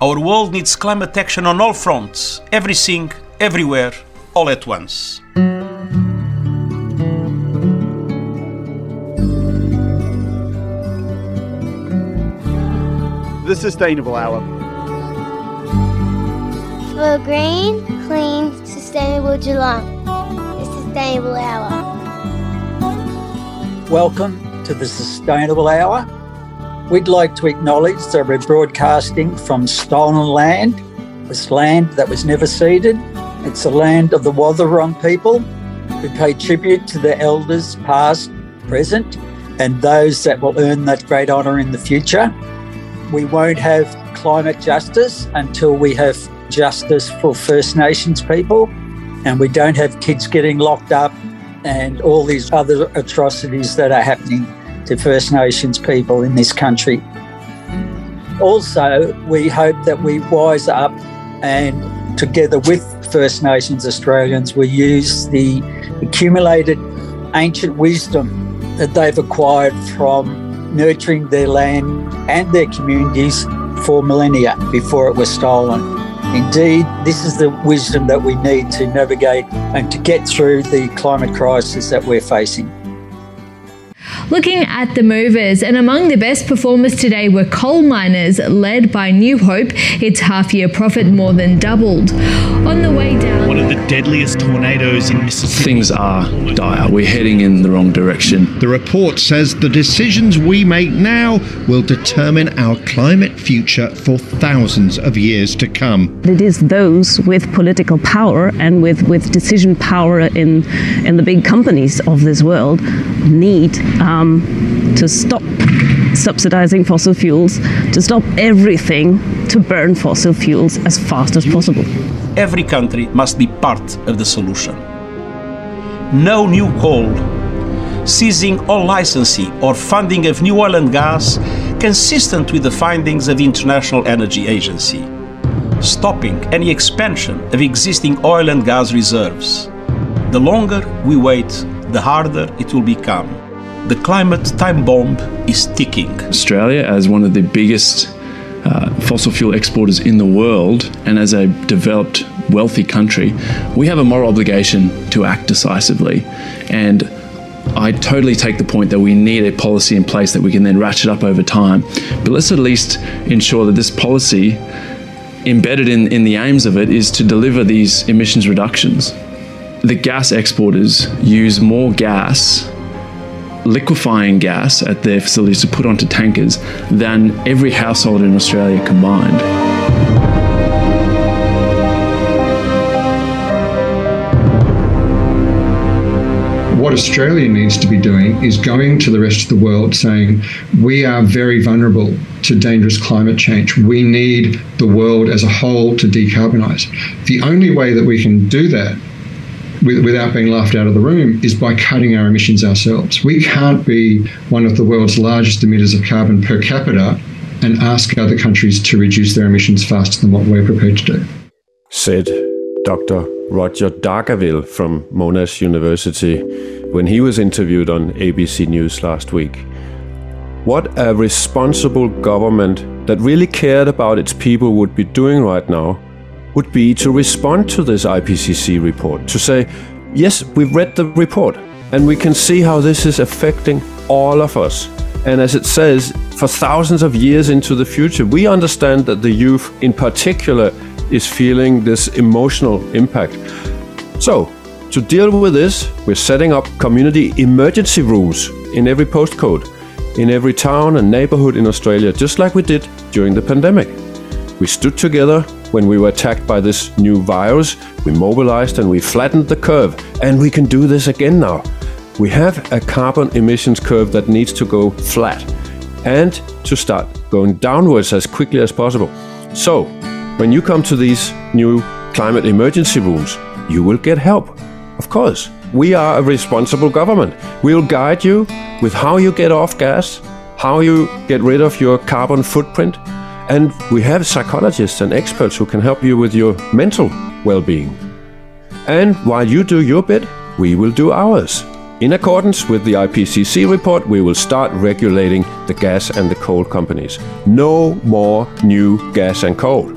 Our world needs climate action on all fronts, everything, everywhere, all at once. The Sustainable Hour. For a green, clean, sustainable Geelong. The Sustainable Hour. Welcome to the Sustainable Hour. We'd like to acknowledge that we're broadcasting from stolen land, this land that was never ceded. It's the land of the Wathaurong people. We pay tribute to the elders, past, present, and those that will earn that great honour in the future. We won't have climate justice until we have justice for First Nations people, and we don't have kids getting locked up and all these other atrocities that are happening to First Nations people in this country. Also, we hope that we wise up and together with First Nations Australians, we use the accumulated ancient wisdom that they've acquired from nurturing their land and their communities for millennia before it was stolen. Indeed, this is the wisdom that we need to navigate and to get through the climate crisis that we're facing. Looking at the movers, and among the best performers today were coal miners, led by New Hope. Its half year profit more than doubled. On the way down, one of the deadliest tornadoes in Mississippi. Things are dire. We're heading in the wrong direction. The report says the decisions we make now will determine our climate future for thousands of years to come. It is those with political power and with, with decision power in, in the big companies of this world need um, Um, to stop subsidizing fossil fuels, to stop everything to burn fossil fuels as fast as possible. Every country must be part of the solution. No new coal, seizing all licensing or funding of new oil and gas consistent with the findings of the International Energy Agency. Stopping any expansion of existing oil and gas reserves. The longer we wait, the harder it will become. The climate time bomb is ticking. Australia, as one of the biggest uh, fossil fuel exporters in the world, and as a developed, wealthy country, we have a moral obligation to act decisively. And I totally take the point that we need a policy in place that we can then ratchet up over time. But let's at least ensure that this policy, embedded in, in the aims of it, is to deliver these emissions reductions. The gas exporters use more gas liquefying gas at their facilities to put onto tankers than every household in Australia combined. What Australia needs to be doing is going to the rest of the world saying, we are very vulnerable to dangerous climate change. We need the world as a whole to decarbonise. The only way that we can do that without being laughed out of the room is by cutting our emissions ourselves. We can't be one of the world's largest emitters of carbon per capita and ask other countries to reduce their emissions faster than what we're prepared to do. Said Dr. Roger Dargaville from Monash University when he was interviewed on ABC News last week. What a responsible government that really cared about its people would be doing right now would be to respond to this IPCC report, to say, yes, we've read the report and we can see how this is affecting all of us. And as it says, for thousands of years into the future, we understand that the youth in particular is feeling this emotional impact. So, to deal with this, we're setting up community emergency rules in every postcode, in every town and neighborhood in Australia, just like we did during the pandemic. We stood together when we were attacked by this new virus. We mobilized and we flattened the curve. And we can do this again now. We have a carbon emissions curve that needs to go flat and to start going downwards as quickly as possible. So, when you come to these new climate emergency rooms, you will get help. Of course, we are a responsible government. We'll guide you with how you get off gas, how you get rid of your carbon footprint, and we have psychologists and experts who can help you with your mental well being. And while you do your bit, we will do ours. In accordance with the IPCC report, we will start regulating the gas and the coal companies. No more new gas and coal.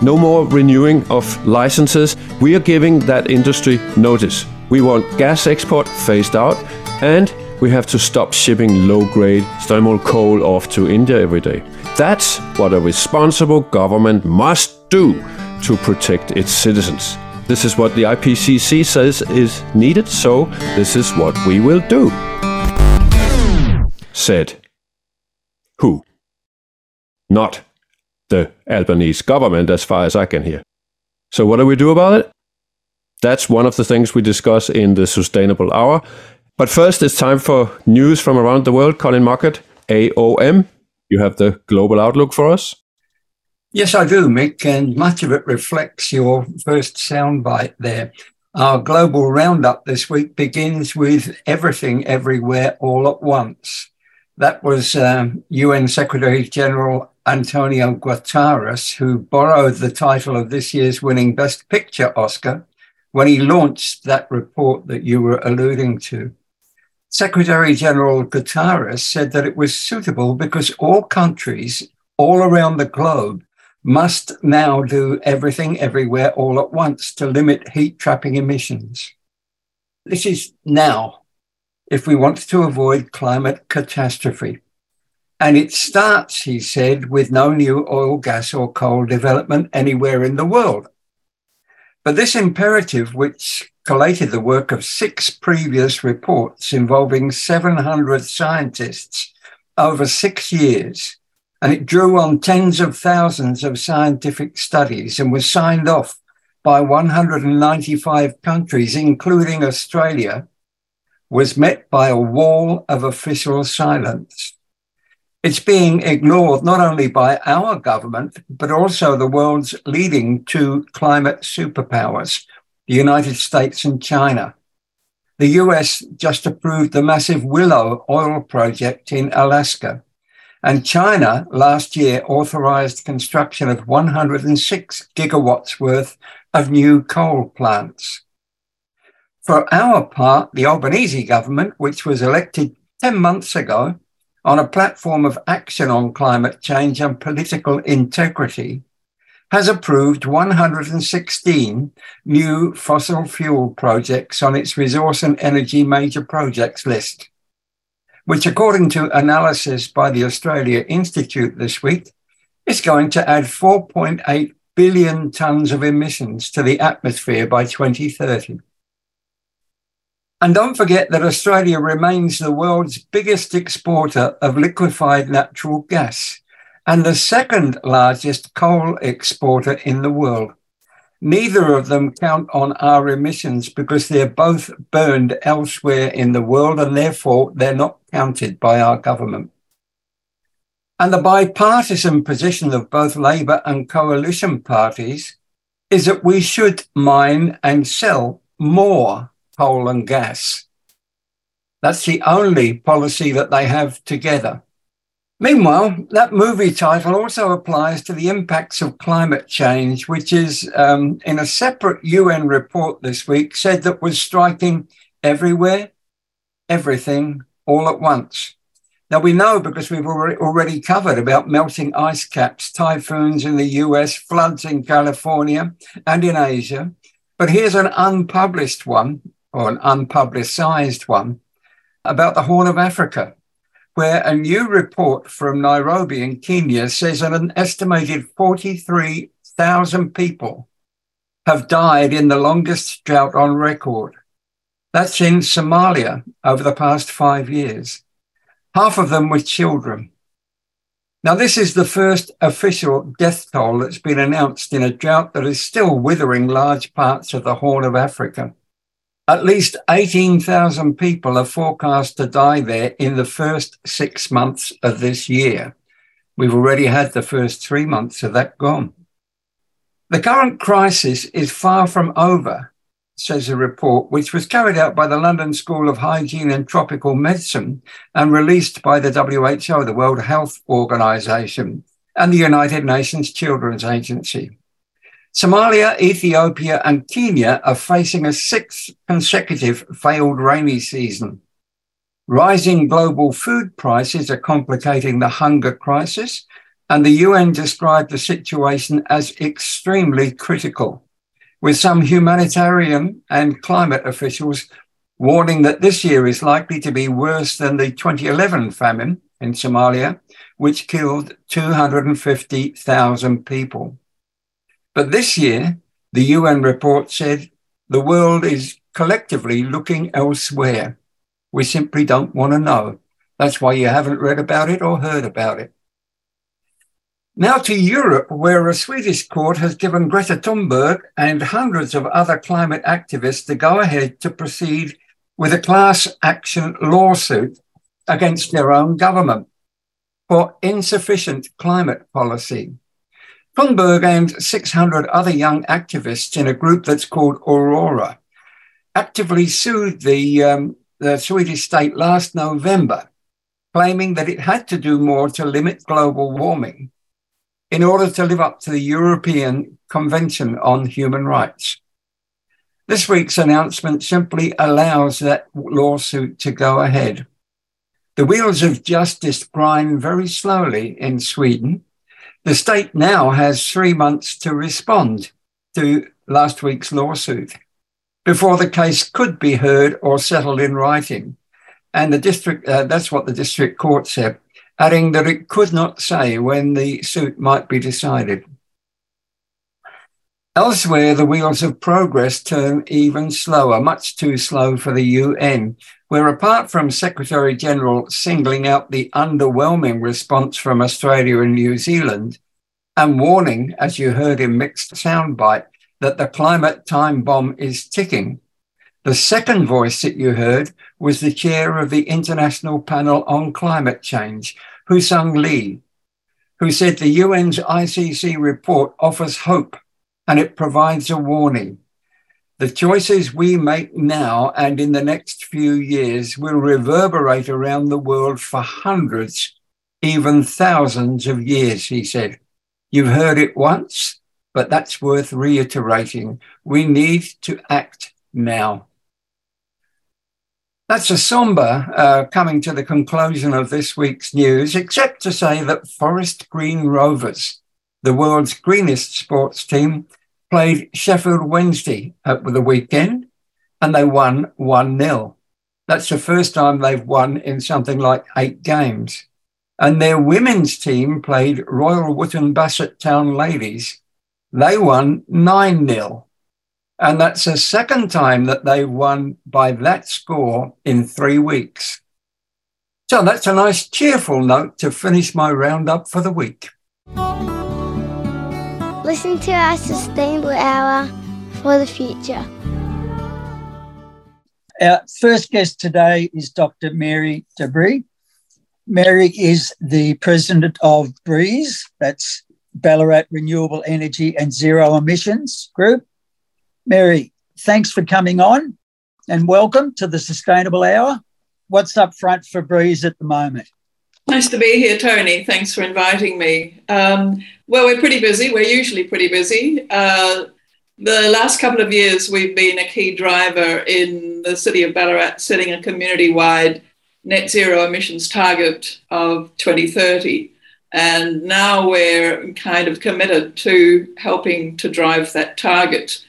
No more renewing of licenses. We are giving that industry notice. We want gas export phased out and we have to stop shipping low grade thermal coal off to India every day. That's what a responsible government must do to protect its citizens. This is what the IPCC says is needed, so this is what we will do. Said who? Not the Albanese government, as far as I can hear. So, what do we do about it? That's one of the things we discuss in the Sustainable Hour. But first, it's time for news from around the world. Colin Mockett, AOM, you have the global outlook for us. Yes, I do, Mick, and much of it reflects your first soundbite there. Our global roundup this week begins with everything, everywhere, all at once. That was um, UN Secretary General Antonio Guterres, who borrowed the title of this year's winning Best Picture Oscar when he launched that report that you were alluding to. Secretary General Guterres said that it was suitable because all countries all around the globe must now do everything everywhere all at once to limit heat trapping emissions. This is now if we want to avoid climate catastrophe. And it starts, he said, with no new oil, gas, or coal development anywhere in the world. But this imperative, which collated the work of six previous reports involving 700 scientists over six years, and it drew on tens of thousands of scientific studies and was signed off by 195 countries, including Australia, was met by a wall of official silence. It's being ignored not only by our government, but also the world's leading two climate superpowers, the United States and China. The US just approved the massive Willow oil project in Alaska. And China last year authorized construction of 106 gigawatts worth of new coal plants. For our part, the Albanese government, which was elected 10 months ago on a platform of action on climate change and political integrity, has approved 116 new fossil fuel projects on its resource and energy major projects list which, according to analysis by the Australia Institute this week, is going to add 4.8 billion tonnes of emissions to the atmosphere by 2030. And don't forget that Australia remains the world's biggest exporter of liquefied natural gas and the second largest coal exporter in the world. Neither of them count on our emissions because they're both burned elsewhere in the world and therefore they're not counted by our government. And the bipartisan position of both Labor and coalition parties is that we should mine and sell more coal and gas. That's the only policy that they have together. Meanwhile, that movie title also applies to the impacts of climate change, which is um, in a separate UN report this week said that was striking everywhere, everything, all at once. Now we know because we've already covered about melting ice caps, typhoons in the US, floods in California and in Asia. But here's an unpublished one, or an unpublicized one, about the Horn of Africa where a new report from Nairobi in Kenya says that an estimated 43,000 people have died in the longest drought on record. That's in Somalia over the past five years. Half of them were children. Now, this is the first official death toll that's been announced in a drought that is still withering large parts of the Horn of Africa. At least 18,000 people are forecast to die there in the first six months of this year. We've already had the first three months of that gone. The current crisis is far from over, says a report which was carried out by the London School of Hygiene and Tropical Medicine and released by the WHO, the World Health Organization, and the United Nations Children's Agency. Somalia, Ethiopia, and Kenya are facing a sixth consecutive failed rainy season. Rising global food prices are complicating the hunger crisis, and the UN described the situation as extremely critical, with some humanitarian and climate officials warning that this year is likely to be worse than the 2011 famine in Somalia, which killed 250,000 people. But this year, the UN report said the world is collectively looking elsewhere. We simply don't want to know. That's why you haven't read about it or heard about it. Now to Europe, where a Swedish court has given Greta Thunberg and hundreds of other climate activists the go ahead to proceed with a class action lawsuit against their own government for insufficient climate policy. Thunberg and 600 other young activists in a group that's called Aurora actively sued the, um, the Swedish state last November, claiming that it had to do more to limit global warming in order to live up to the European Convention on Human Rights. This week's announcement simply allows that lawsuit to go ahead. The wheels of justice grind very slowly in Sweden the state now has three months to respond to last week's lawsuit before the case could be heard or settled in writing. And the district, uh, that's what the district court said, adding that it could not say when the suit might be decided. Elsewhere, the wheels of progress turn even slower, much too slow for the UN, where apart from Secretary General singling out the underwhelming response from Australia and New Zealand and warning, as you heard in mixed soundbite, that the climate time bomb is ticking. The second voice that you heard was the chair of the International Panel on Climate Change, Hoesung Lee, who said the UN's ICC report offers hope and it provides a warning. The choices we make now and in the next few years will reverberate around the world for hundreds, even thousands of years, he said. You've heard it once, but that's worth reiterating. We need to act now. That's a somber uh, coming to the conclusion of this week's news, except to say that Forest Green Rovers, the world's greenest sports team, played Sheffield Wednesday over the weekend and they won 1 0. That's the first time they've won in something like eight games. And their women's team played Royal Wootton Bassett Town Ladies. They won 9 0. And that's the second time that they've won by that score in three weeks. So that's a nice cheerful note to finish my roundup for the week. Listen to our sustainable hour for the future. Our first guest today is Dr. Mary Debrett. Mary is the president of BREAZE, that's Ballarat Renewable Energy and Zero Emissions Group. Mary, thanks for coming on and welcome to the Sustainable Hour. What's up front for BREAZE at the moment? Nice to be here, Tony. Thanks for inviting me. Um, well, we're pretty busy. We're usually pretty busy. Uh, the last couple of years, we've been a key driver in the city of Ballarat setting a community wide net zero emissions target of 2030. And now we're kind of committed to helping to drive that target.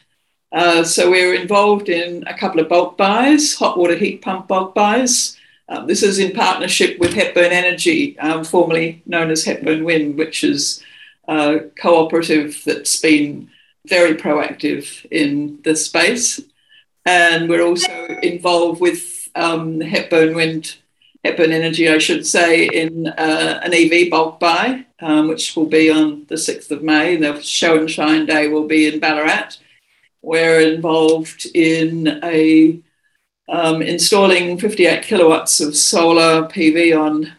Uh, so we're involved in a couple of bulk buys, hot water heat pump bulk buys. Um, this is in partnership with Hepburn Energy, um, formerly known as Hepburn Wind, which is a cooperative that's been very proactive in this space. And we're also involved with um, Hepburn Wind Hepburn Energy, I should say, in uh, an EV bulk buy, um, which will be on the 6th of May. The show and shine day will be in Ballarat. We're involved in a um, installing 58 kilowatts of solar PV on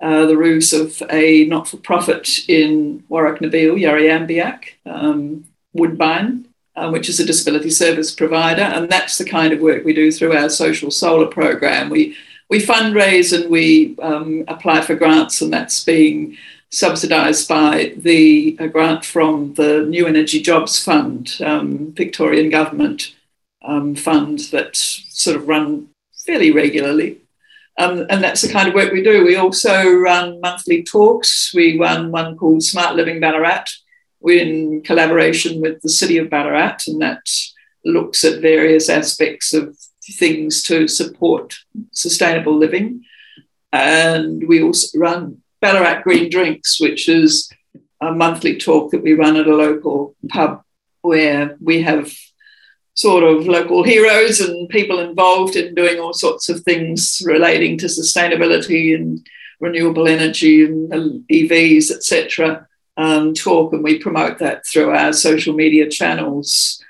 uh, the roofs of a not-for-profit in Warracknabeal, Yarriambiack, um, Woodbine, uh, which is a disability service provider, and that's the kind of work we do through our social solar program. We we fundraise and we um, apply for grants, and that's being subsidised by the a grant from the New Energy Jobs Fund, um, Victorian government um, fund that sort of run fairly regularly. Um, and that's the kind of work we do. We also run monthly talks. We run one called Smart Living Ballarat. We're in collaboration with the City of Ballarat, and that looks at various aspects of things to support sustainable living. And we also run Ballarat Green Drinks, which is a monthly talk that we run at a local pub where we have sort of local heroes and people involved in doing all sorts of things relating to sustainability and renewable energy and EVs, etc. Um, talk, and we promote that through our social media channels.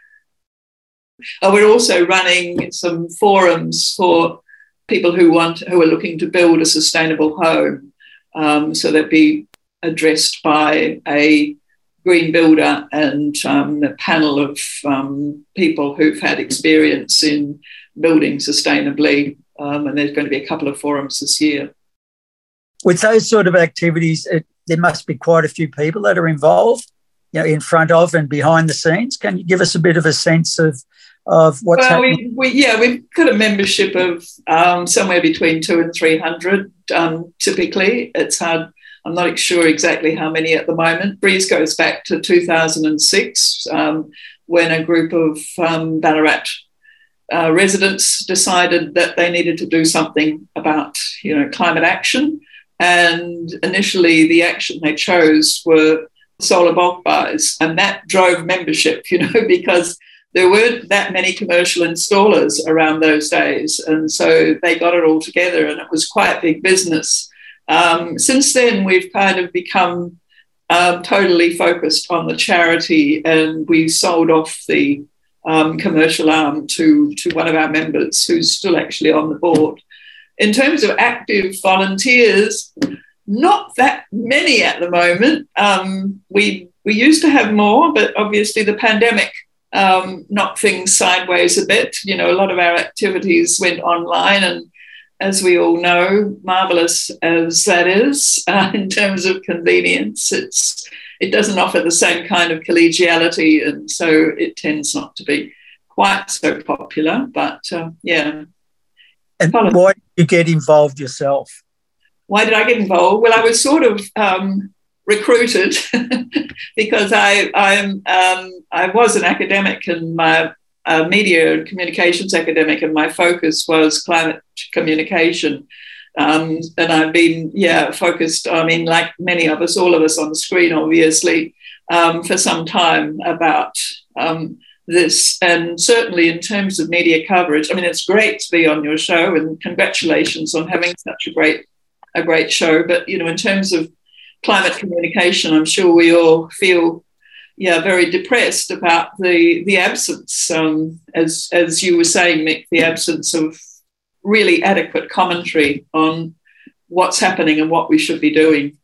Uh, we're also running some forums for people who want who are looking to build a sustainable home. Um, so that be addressed by a green builder and um, a panel of um, people who've had experience in building sustainably. Um, and there's going to be a couple of forums this year. With those sort of activities, it, there must be quite a few people that are involved, you know, in front of and behind the scenes. Can you give us a bit of a sense of of what's well, happening? We, we, yeah, we've got a membership of um, somewhere between two and three hundred. Um, typically, it's hard I'm not sure exactly how many at the moment. BREAZE goes back to 2006 um, when a group of um, Ballarat uh, residents decided that they needed to do something about you know climate action. And initially, the action they chose were solar bulk buys, and that drove membership. You know because there weren't that many commercial installers around those days, and so they got it all together, and it was quite big business. Um, since then, we've kind of become um, totally focused on the charity, and we sold off the um, commercial arm to, to one of our members who's still actually on the board. In terms of active volunteers, not that many at the moment. Um, we we used to have more, but obviously the pandemic um, knocked things sideways a bit. You know, a lot of our activities went online, and as we all know, marvelous as that is uh, in terms of convenience, it's it doesn't offer the same kind of collegiality, and so it tends not to be quite so popular. But uh, yeah. And why did you get involved yourself? Why did I get involved? Well, I was sort of um, recruited because I I'm um, I was an academic and my a media and communications academic, and my focus was climate communication. Um, and I've been, yeah, focused, I mean, like many of us, all of us on the screen, obviously, um, for some time about um, this. And certainly in terms of media coverage, I mean, it's great to be on your show, and congratulations on having such a great, a great show. But, you know, in terms of climate communication, I'm sure we all feel yeah, very depressed about the the absence, um, as as you were saying, Mick, the absence of really adequate commentary on what's happening and what we should be doing.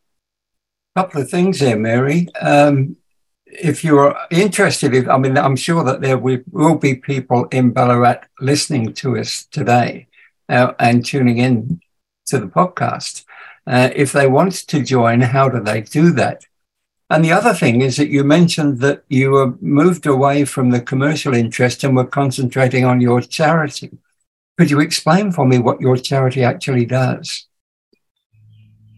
A couple of things there, Mary. Um, if you're interested, in, I mean, I'm sure that there will be people in Ballarat listening to us today uh, and tuning in to the podcast. Uh, if they want to join, how do they do that? And the other thing is that you mentioned that you were moved away from the commercial interest and were concentrating on your charity. Could you explain for me what your charity actually does?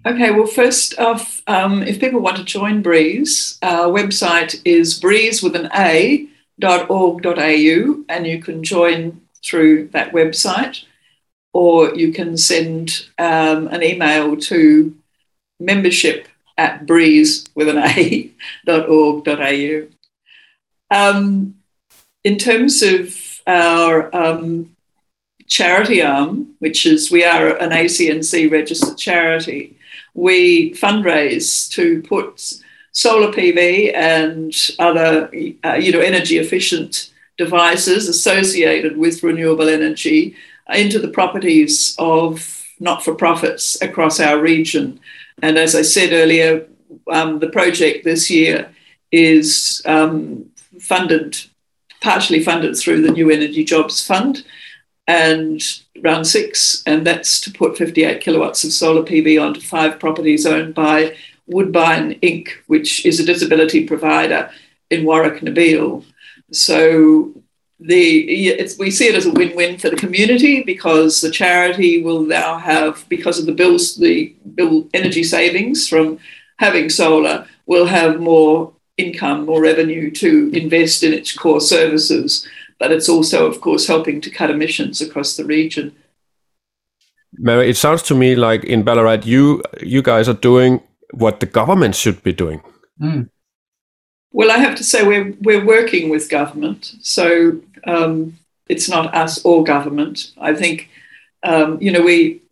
Okay, well, first off, um, if people want to join BREAZE, our website is breeze with an A dot org dot au, and you can join through that website, or you can send um, an email to membership at breeze with an A dot org dot au. Um, in terms of our um, charity arm, which is we are an ACNC registered charity, we fundraise to put solar PV and other uh, you know energy efficient devices associated with renewable energy into the properties of not for profits across our region. And as I said earlier, um, the project this year is um, funded, partially funded through the New Energy Jobs Fund and round six, and that's to put 58 kilowatts of solar PV onto five properties owned by Woodbine Inc., which is a disability provider in Warracknabeal. So the we see it as a win-win for the community because the charity will now have because of the bills the bill energy savings from having solar will have more income more revenue to invest in its core services but it's also of course helping to cut emissions across the region Mary, it sounds to me like in Ballarat, you you guys are doing what the government should be doing. Mm. Well, I have to say we're we're working with government, so um, it's not us or government. I think um, you know we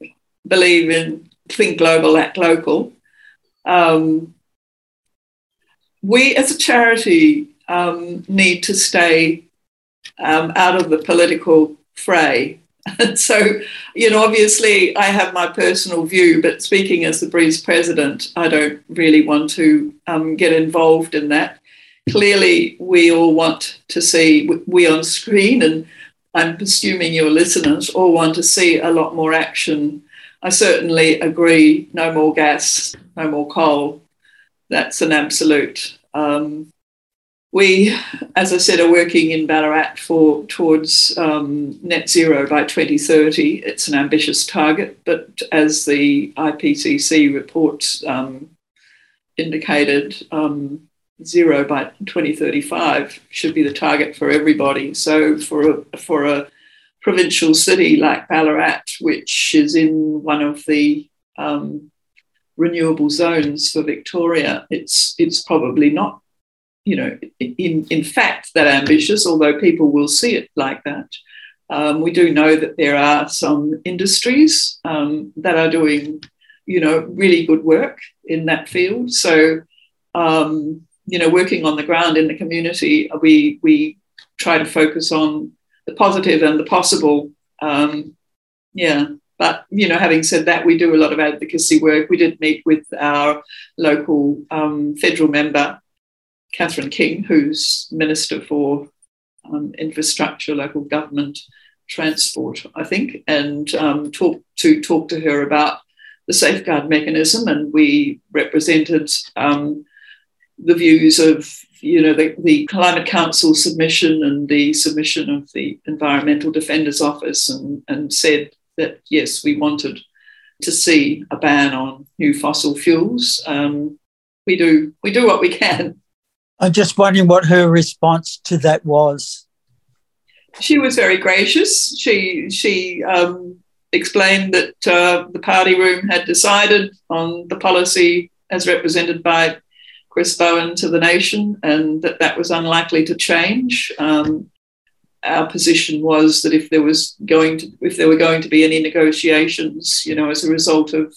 believe in think global, act local. Um, we, as a charity, um, need to stay um, out of the political fray. And so, you know, obviously, I have my personal view, but speaking as the BREAZE president, I don't really want to um, get involved in that clearly we all want to see, we on screen, and I'm assuming your listeners all want to see a lot more action. I certainly agree no more gas, no more coal. That's an absolute. Um, we, as I said, are working in Ballarat for towards um, net zero by 2030. It's an ambitious target, but as the IPCC report um, indicated, um, zero by 2035 should be the target for everybody. So for a, for a provincial city like Ballarat, which is in one of the um, renewable zones for Victoria, it's it's probably not, you know, in in fact that ambitious. Although people will see it like that. Um, we do know that there are some industries um, that are doing, you know, really good work in that field. So um, you know, working on the ground in the community, we we try to focus on the positive and the possible. Um, yeah, but you know, having said that, we do a lot of advocacy work. We did meet with our local um, federal member, Catherine King, who's Minister for um, Infrastructure, Local Government, Transport, I think, and um, talk to talk to her about the safeguard mechanism, and we represented um, the views of you know the, the climate council submission and the submission of the environmental defenders office and, and said that yes we wanted to see a ban on new fossil fuels. Um, we do we do what we can. I'm just wondering what her response to that was. She was very gracious. She she um, explained that uh, the party room had decided on the policy as represented by Chris Bowen to the nation, and that that was unlikely to change. Um, our position was that if there was going to, if there were going to be any negotiations, you know, as a result of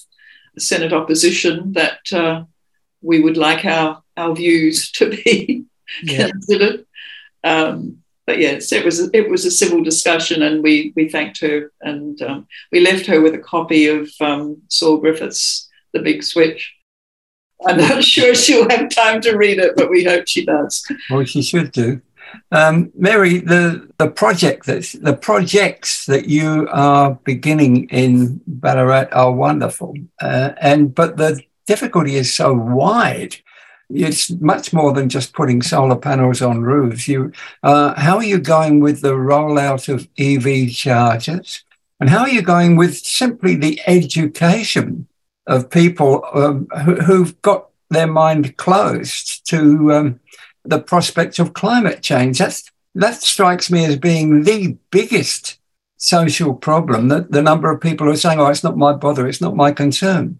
Senate opposition, that uh, we would like our our views to be yeah. considered. Um, but yes, it was it was a civil discussion, and we we thanked her, and um, we left her with a copy of um, Saul Griffiths' The Big Switch, I'm not sure she'll have time to read it, but we hope she does. Well, she should do. Um, Mary, the the project that the projects that you are beginning in Ballarat are wonderful, uh, and but the difficulty is so wide. It's much more than just putting solar panels on roofs. You, uh, how are you going with the rollout of EV chargers, and how are you going with simply the education of people um, who, have got their mind closed to um, the prospect of climate change. That's, that strikes me as being the biggest social problem that the number of people who are saying, oh, it's not my bother, it's not my concern.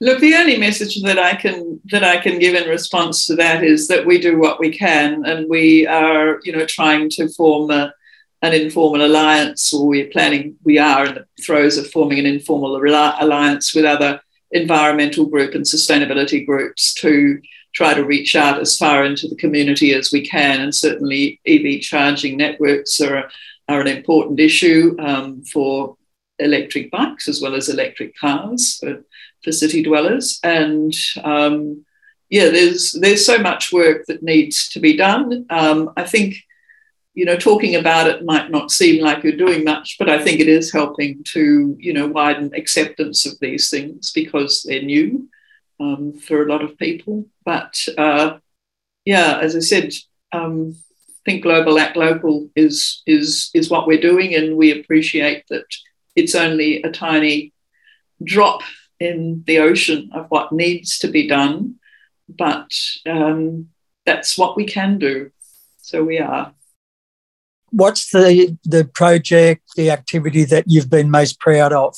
Look, the only message that I can that I can give in response to that is that we do what we can, and we are, you know, trying to form a, an informal alliance, or we're planning, we are in the throes of forming an informal alliance with other environmental group and sustainability groups to try to reach out as far into the community as we can. And certainly, EV charging networks are, are an important issue um, for electric bikes as well as electric cars for, for city dwellers. And um, yeah, there's there's so much work that needs to be done. Um, I think you know, talking about it might not seem like you're doing much, but I think it is helping to, you know, widen acceptance of these things because they're new. um, for a lot of people. But uh, yeah, as I said, um, think global, act local is is is what we're doing, and we appreciate that it's only a tiny drop in the ocean of what needs to be done, but um, that's what we can do. So we are. What's the the project, the activity that you've been most proud of?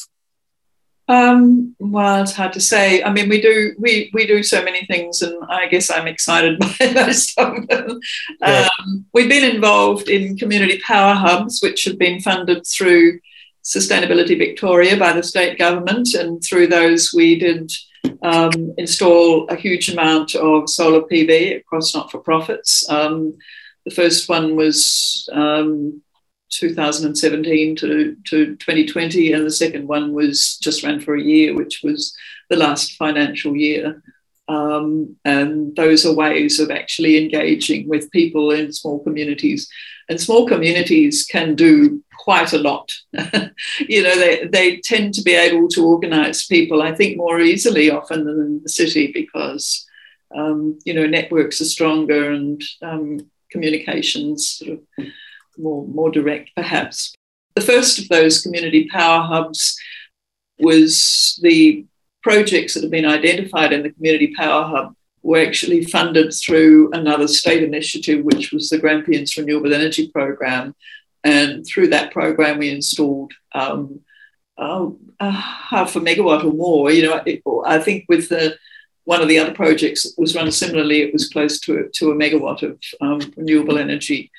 Um, well, it's hard to say. I mean, we do we we do so many things, and I guess I'm excited by most of them. Yeah. Um, we've been involved in community power hubs, which have been funded through Sustainability Victoria by the state government, and through those we did um, install a huge amount of solar PV across not for profits. Um, the first one was um, 2017 to, to 2020, and the second one was just ran for a year, which was the last financial year. Um, and those are ways of actually engaging with people in small communities. And small communities can do quite a lot. you know, they, they tend to be able to organize people, I think, more easily often than in the city because, um, you know, networks are stronger and um, communications sort of more, more direct, perhaps. The first of those community power hubs was the projects that have been identified in the Community Power Hub were actually funded through another state initiative, which was the Grampians Renewable Energy Program. And through that program, we installed um, uh, half a megawatt or more. You know, it, I think with the one of the other projects was run similarly, it was close to, to a megawatt of um, renewable energy.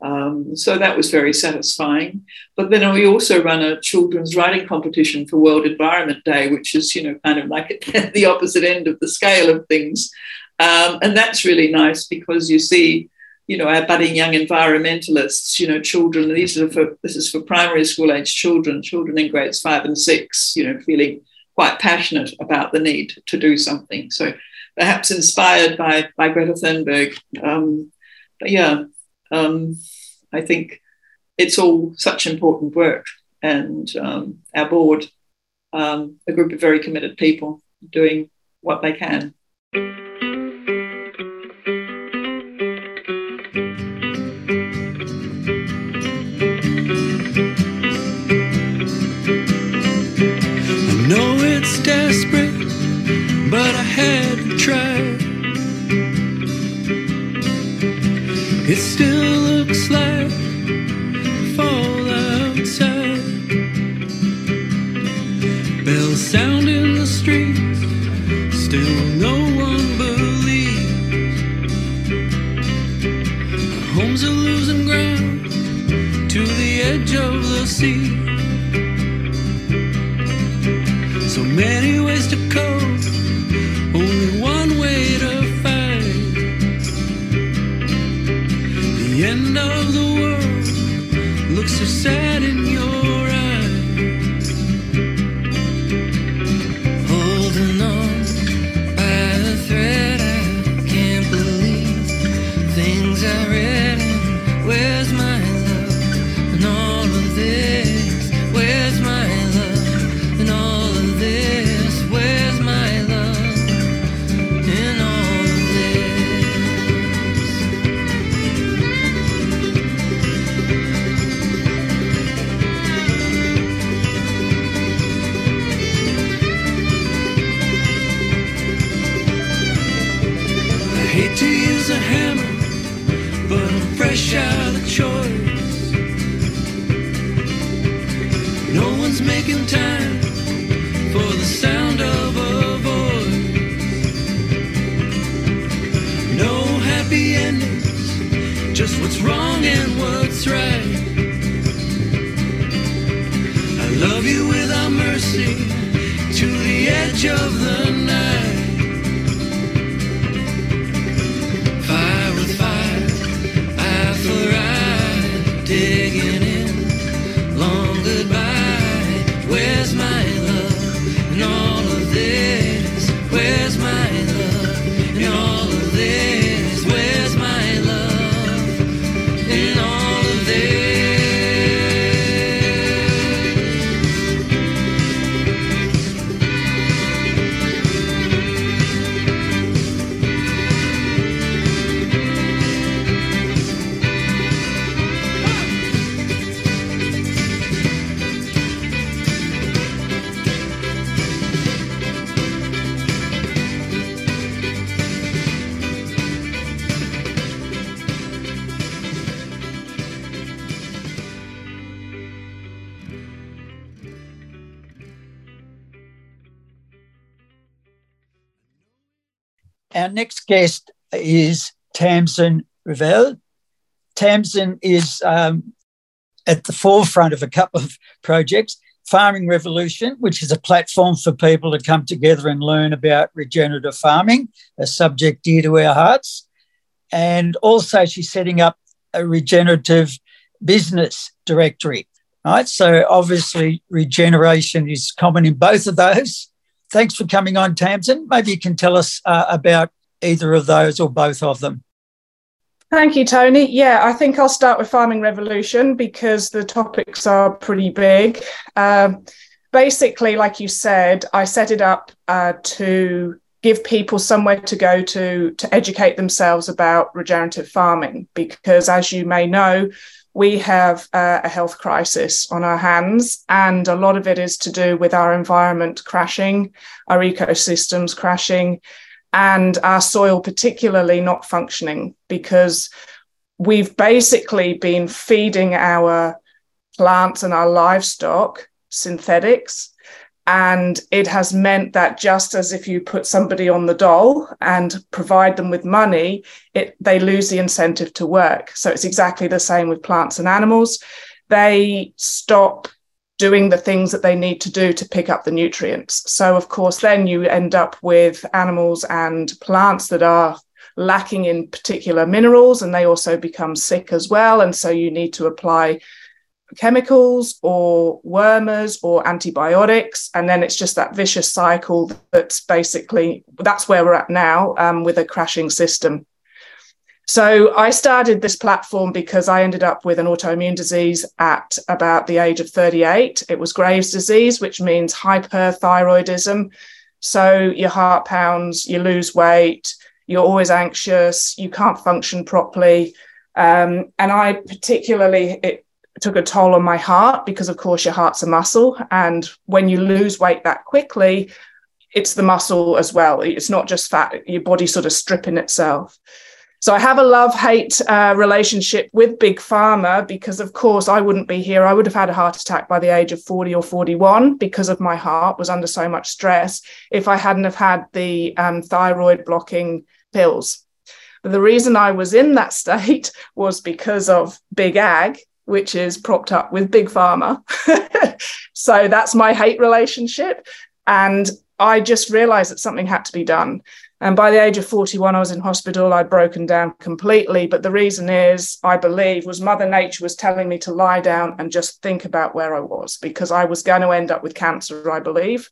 Um, so that was very satisfying. But then we also run a children's writing competition for World Environment Day, which is, you know, kind of like at the opposite end of the scale of things. Um, and that's really nice because you see, you know, our budding young environmentalists, you know, children, these are for, this is for primary school age children, children in grades five and six, you know, feeling quite passionate about the need to do something. So perhaps inspired by, by Greta Thunberg. Um, but yeah, um, I think it's all such important work. And um, our board, um, a group of very committed people doing what they can. Like fall outside. Bells sound in the streets, still no one believes. Our homes are losing ground to the edge of the sea. Our next guest is Tamzin Rebel. Tamzin is um, at the forefront of a couple of projects. Farming Revolution, which is a platform for people to come together and learn about regenerative farming, a subject dear to our hearts. And also, she's setting up a regenerative business directory. Right. So, obviously, regeneration is common in both of those. Thanks for coming on, Tamzin. Maybe you can tell us uh, about either of those or both of them. Thank you, Tony. Yeah, I think I'll start with Farming Revolution because the topics are pretty big. Um, basically, like you said, I set it up uh, to give people somewhere to go to to educate themselves about regenerative farming because, as you may know, we have uh, a health crisis on our hands, and a lot of it is to do with our environment crashing, our ecosystems crashing, and our soil particularly not functioning because we've basically been feeding our plants and our livestock synthetics and it has meant that just as if you put somebody on the dole and provide them with money it, they lose the incentive to work so it's exactly the same with plants and animals they stop doing the things that they need to do to pick up the nutrients. So, of course, then you end up with animals and plants that are lacking in particular minerals and they also become sick as well. And so you need to apply chemicals or wormers or antibiotics and then it's just that vicious cycle that's basically that's where we're at now um, with a crashing system so I started this platform because I ended up with an autoimmune disease at about the age of 38. It was Graves' disease, which means hyperthyroidism. So your heart pounds, you lose weight, you're always anxious, you can't function properly. Um, and I particularly, it took a toll on my heart because, of course, your heart's a muscle. And when you lose weight that quickly, it's the muscle as well. It's not just fat, your body sort of stripping itself. So I have a love hate uh, relationship with Big Pharma because, of course, I wouldn't be here. I would have had a heart attack by the age of 40 or 41 because of my heart was under so much stress if I hadn't have had the um, thyroid blocking pills. But the reason I was in that state was because of Big Ag, which is propped up with Big Pharma. so that's my hate relationship. And I just realized that something had to be done. And by the age of 41, I was in hospital. I'd broken down completely. But the reason is, I believe, was Mother Nature was telling me to lie down and just think about where I was because I was going to end up with cancer, I believe.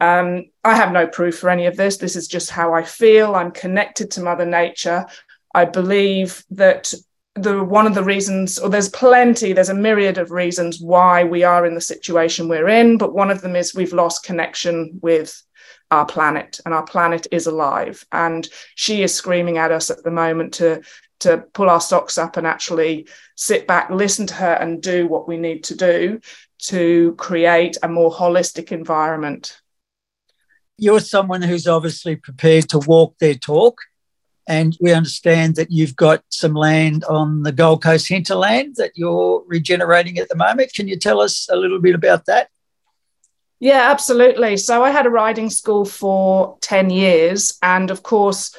Um, I have no proof for any of this. This is just how I feel. I'm connected to Mother Nature. I believe that the one of the reasons, or there's plenty, there's a myriad of reasons why we are in the situation we're in, but one of them is we've lost connection with our planet and our planet is alive. And she is screaming at us at the moment to to pull our socks up and actually sit back listen to her and do what we need to do to create a more holistic environment. You're someone who's obviously prepared to walk their talk and we understand that you've got some land on the Gold Coast hinterland that you're regenerating at the moment. Can you tell us a little bit about that? Yeah, absolutely. So I had a riding school for 10 years. And of course,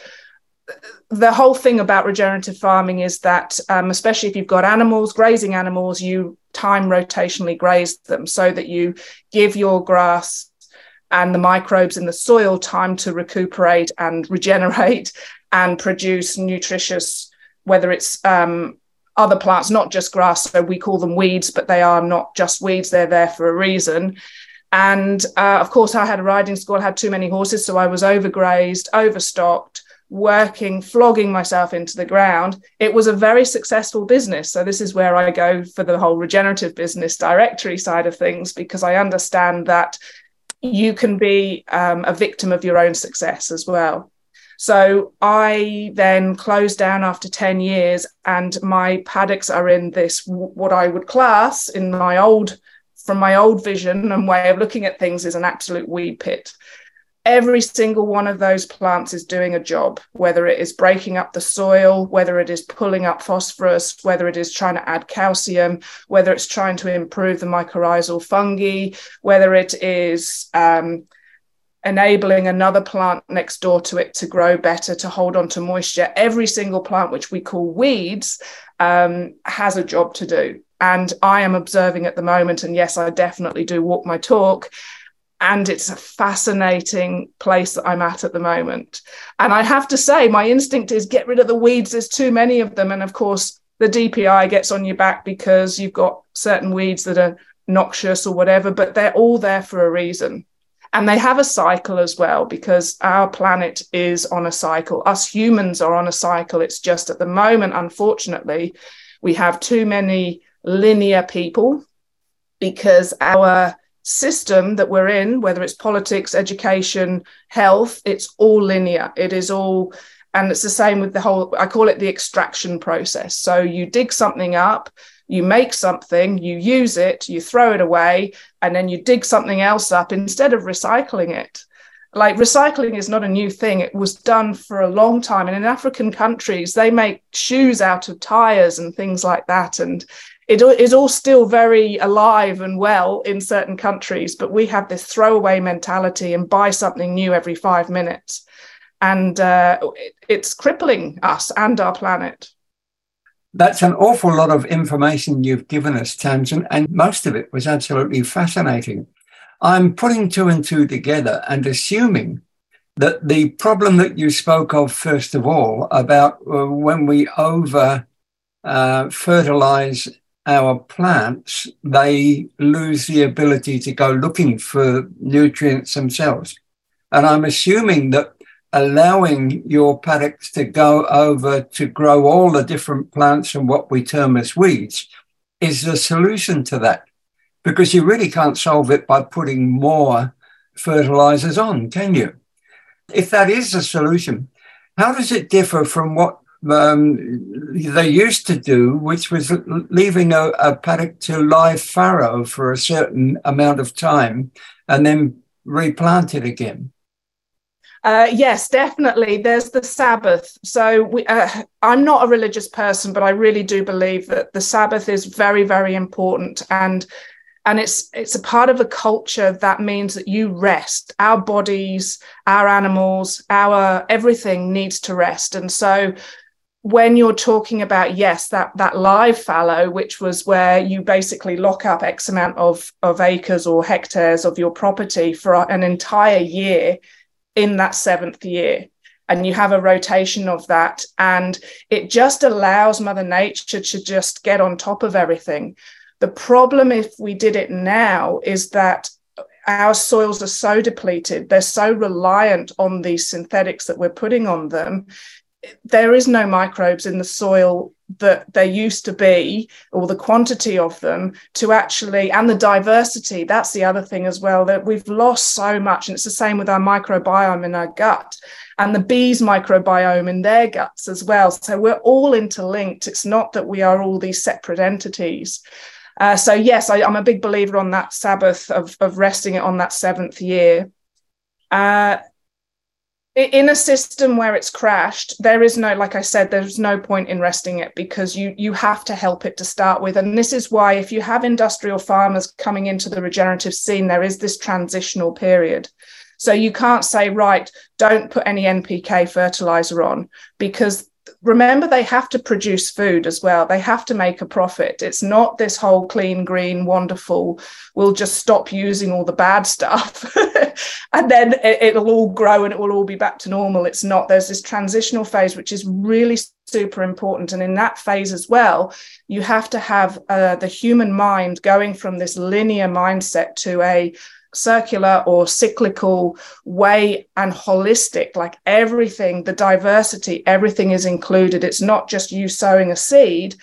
the whole thing about regenerative farming is that, um, especially if you've got animals, grazing animals, you time rotationally graze them so that you give your grass and the microbes in the soil time to recuperate and regenerate and produce nutritious, whether it's um, other plants, not just grass. So we call them weeds, but they are not just weeds, they're there for a reason. And uh, of course, I had a riding school, I had too many horses, so I was overgrazed, overstocked, working, flogging myself into the ground. It was a very successful business. So, this is where I go for the whole regenerative business directory side of things, because I understand that you can be um, a victim of your own success as well. So I then closed down after 10 years, and my paddocks are in this, what I would class in my old from my old vision and way of looking at things is an absolute weed pit. Every single one of those plants is doing a job, whether it is breaking up the soil, whether it is pulling up phosphorus, whether it is trying to add calcium, whether it's trying to improve the mycorrhizal fungi, whether it is um, enabling another plant next door to it to grow better, to hold on to moisture. Every single plant, which we call weeds, um, has a job to do. And I am observing at the moment, and yes, I definitely do walk my talk. And it's a fascinating place that I'm at at the moment. And I have to say, my instinct is get rid of the weeds. There's too many of them. And of course, the DPI gets on your back because you've got certain weeds that are noxious or whatever, but they're all there for a reason. And they have a cycle as well because our planet is on a cycle. Us humans are on a cycle. It's just at the moment, unfortunately, we have too many linear people because our system that we're in, whether it's politics, education, health, it's all linear. It is all, and it's the same with the whole, I call it the extraction process. So you dig something up, you make something, you use it, you throw it away, and then you dig something else up instead of recycling it. Like recycling is not a new thing. It was done for a long time. And in African countries, they make shoes out of tires and things like that. And it is all still very alive and well in certain countries, but we have this throwaway mentality and buy something new every five minutes. And uh, it's crippling us and our planet. That's an awful lot of information you've given us, Tamzin, and most of it was absolutely fascinating. I'm putting two and two together and assuming that the problem that you spoke of, first of all, about uh, when we over uh, fertilize our plants, they lose the ability to go looking for nutrients themselves. And I'm assuming that allowing your paddocks to go over to grow all the different plants and what we term as weeds is the solution to that. Because you really can't solve it by putting more fertilizers on, can you? If that is the solution, how does it differ from what um, they used to do, which was leaving a, a, paddock to lie fallow for a certain amount of time and then replant it again. Uh, yes, definitely. There's the Sabbath. So we, uh, I'm not a religious person, but I really do believe that the Sabbath is very, very important, and and it's it's a part of a culture that means that you rest. Our bodies, our animals, our everything needs to rest, and so when you're talking about yes that that live fallow which was where you basically lock up x amount of of acres or hectares of your property for an entire year in that seventh year. And you have a rotation of that. And it just allows mother nature to just get on top of everything. The problem if we did it now is that our soils are so depleted. They're so reliant on these synthetics that we're putting on them there is no microbes in the soil that there used to be or the quantity of them to actually and the diversity that's the other thing as well that we've lost so much and it's the same with our microbiome in our gut and the bees microbiome in their guts as well. So we're all interlinked. It's not that we are all these separate entities. Uh, so yes I, am a big believer on that sabbath of, of resting it on that seventh year. Uh, in a system where it's crashed there is no like i said there's no point in resting it because you you have to help it to start with. And this is why if you have industrial farmers coming into the regenerative scene there is this transitional period. So you can't say right don't put any npk fertilizer on because remember they have to produce food as well. They have to make a profit. It's not this whole clean green wonderful we'll just stop using all the bad stuff. And then it, will all grow and it will all be back to normal. It's not. There's this transitional phase which is really super important. And in that phase as well you have to have uh, the human mind going from this linear mindset to a circular or cyclical way and holistic like everything the diversity everything is included. It's not just you sowing a seed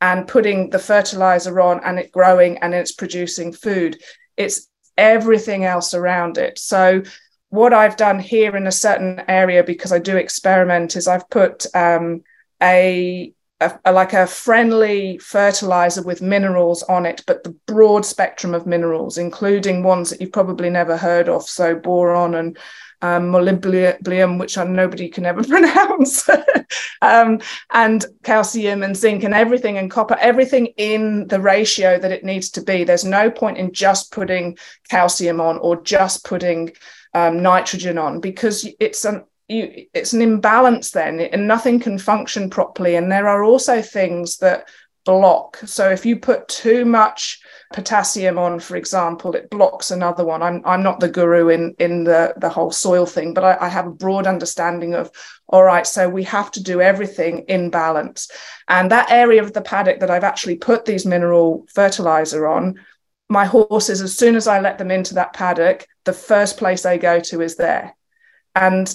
and putting the fertilizer on and it growing and it's producing food. It's everything else around it. So what i've done here in a certain area because i do experiment is i've put um, a a, a, like a friendly fertilizer with minerals on it, but the broad spectrum of minerals, including ones that you've probably never heard of, so boron and um, molybdenum, which I, nobody can ever pronounce, um, and calcium and zinc and everything and copper, everything in the ratio that it needs to be. There's no point in just putting calcium on or just putting um, nitrogen on because it's an you, it's an imbalance then and nothing can function properly. And there are also things that block. So if you put too much potassium on for example it blocks another one. I'm, I'm not the guru in in the the whole soil thing but I, I have a broad understanding of all right so we have to do everything in balance. And that area of the paddock that i've actually put these mineral fertilizer on my horses as soon as i let them into that paddock the first place they go to is there. And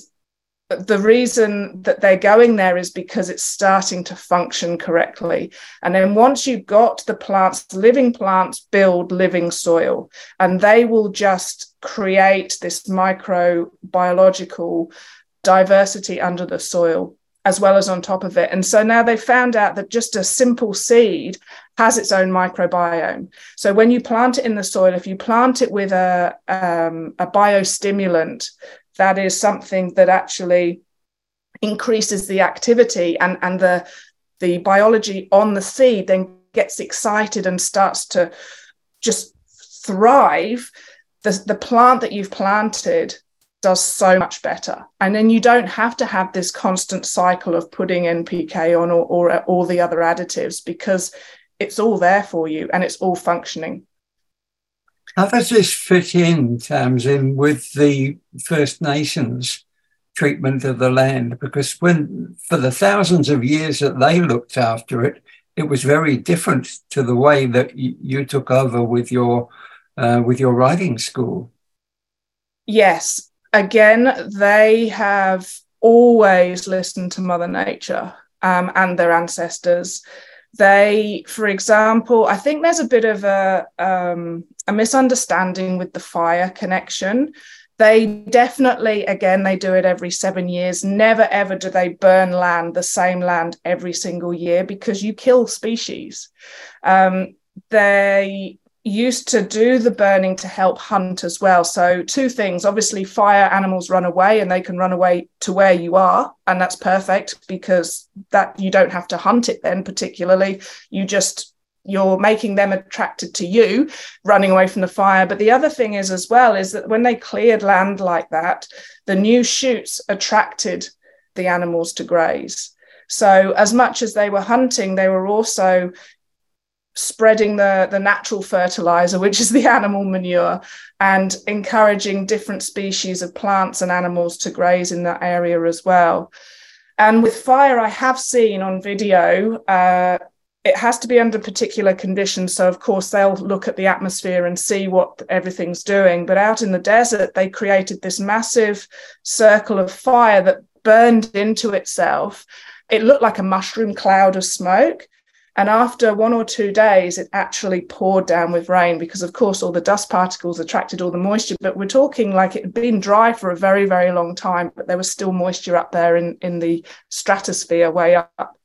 the reason that they're going there is because it's starting to function correctly. And then once you've got the plants, living plants build living soil, and they will just create this microbiological diversity under the soil as well as on top of it. And so now they've found out that just a simple seed has its own microbiome. So when you plant it in the soil, if you plant it with a, um, a biostimulant, that is something that actually increases the activity and, and the, the biology on the seed then gets excited and starts to just thrive, the, the plant that you've planted does so much better. And then you don't have to have this constant cycle of putting NPK on or, or all the other additives because it's all there for you and it's all functioning. How does this fit in, Tamzin, with the First Nations treatment of the land? Because when, for the thousands of years that they looked after it, it was very different to the way that you took over with your uh, with your writing school. Yes, again, they have always listened to Mother Nature um, and their ancestors they for example i think there's a bit of a um, a misunderstanding with the fire connection they definitely again they do it every seven years never ever do they burn land the same land every single year because you kill species um, they used to do the burning to help hunt as well. So, two things obviously, fire animals run away and they can run away to where you are. And that's perfect because that you don't have to hunt it then, particularly. You just you're making them attracted to you running away from the fire but the other thing is as well is that when they cleared land like that the new shoots attracted the animals to graze so as much as they were hunting they were also spreading the, the natural fertilizer, which is the animal manure, and encouraging different species of plants and animals to graze in that area as well. And with fire, I have seen on video, uh, it has to be under particular conditions. So, of course, they'll look at the atmosphere and see what everything's doing. But out in the desert, they created this massive circle of fire that burned into itself. It looked like a mushroom cloud of smoke and after one or two days, it actually poured down with rain because, of course, all the dust particles attracted all the moisture. But we're talking like it had been dry for a very, very long time, but there was still moisture up there in, in the stratosphere way up.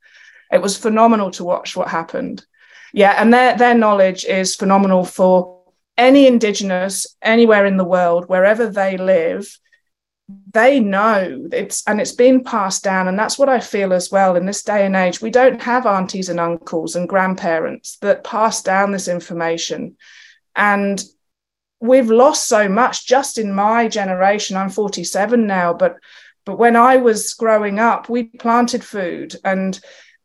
It was phenomenal to watch what happened. Yeah, and their, their knowledge is phenomenal for any Indigenous anywhere in the world, wherever they live they know. It's and it's been passed down and that's what i feel as well in this day and age. We don't have aunties and uncles and grandparents that pass down this information. And we've lost so much just in my generation. I'm 47 now but but when i was growing up we planted food and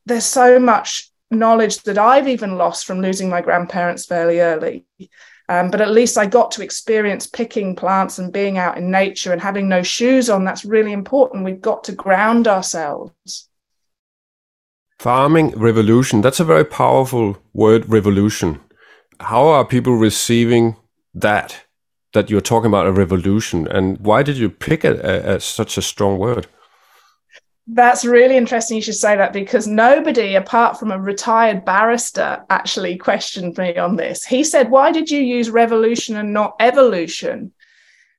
there's so much knowledge that i've even lost from losing my grandparents fairly early um, but at least I got to experience picking plants and being out in nature and having no shoes on. That's really important. We've got to ground ourselves. Farming revolution, that's a very powerful word, revolution. How are people receiving that? That you're talking about a revolution, and why did you pick it as such a strong word? That's really interesting you should say that because nobody, apart from a retired barrister, actually questioned me on this. He said, Why did you use revolution and not evolution?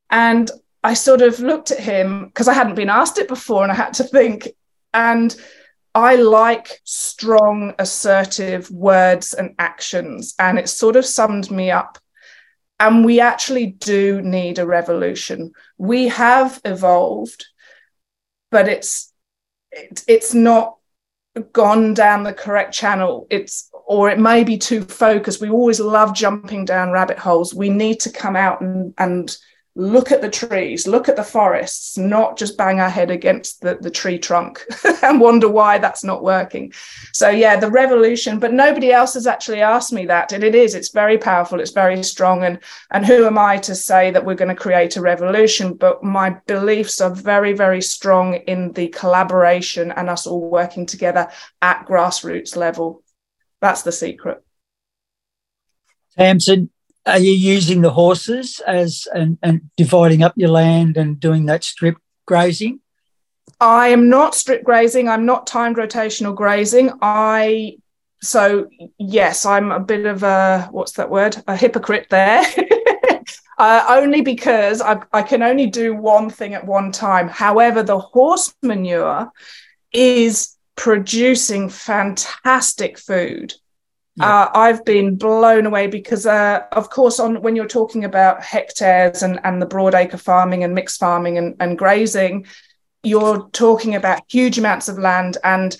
And I sort of looked at him because I hadn't been asked it before and I had to think. And I like strong, assertive words and actions. And it sort of summed me up. And we actually do need a revolution. We have evolved, but it's it, it's not gone down the correct channel. It's or it may be too focused. We always love jumping down rabbit holes. We need to come out and and look at the trees, look at the forests, not just bang our head against the, the tree trunk and wonder why that's not working. So, yeah, the revolution, but nobody else has actually asked me that. And it is, it's very powerful, it's very strong. And, and who am I to say that we're going to create a revolution? But my beliefs are very, very strong in the collaboration and us all working together at grassroots level. That's the secret. Tamzin, are you using the horses as and, and dividing up your land and doing that strip grazing? I am not strip grazing. I'm not timed rotational grazing. I so yes, I'm a bit of a what's that word? A hypocrite there. uh, only because I, I can only do one thing at one time. However, the horse manure is producing fantastic food. Yeah. Uh, I've been blown away because, uh, of course, on when you're talking about hectares and, and the broadacre farming and mixed farming and, and grazing, you're talking about huge amounts of land and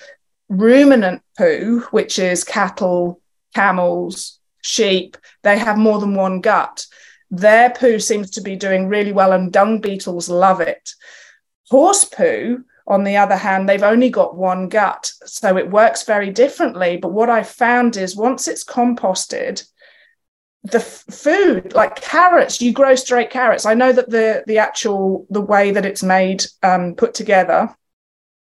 ruminant poo, which is cattle, camels, sheep. They have more than one gut. Their poo seems to be doing really well, and dung beetles love it. Horse poo on the other hand, they've only got one gut. So it works very differently. But what I found is once it's composted, the food like carrots you grow straight carrots i know that the the actual the way that it's made um, put together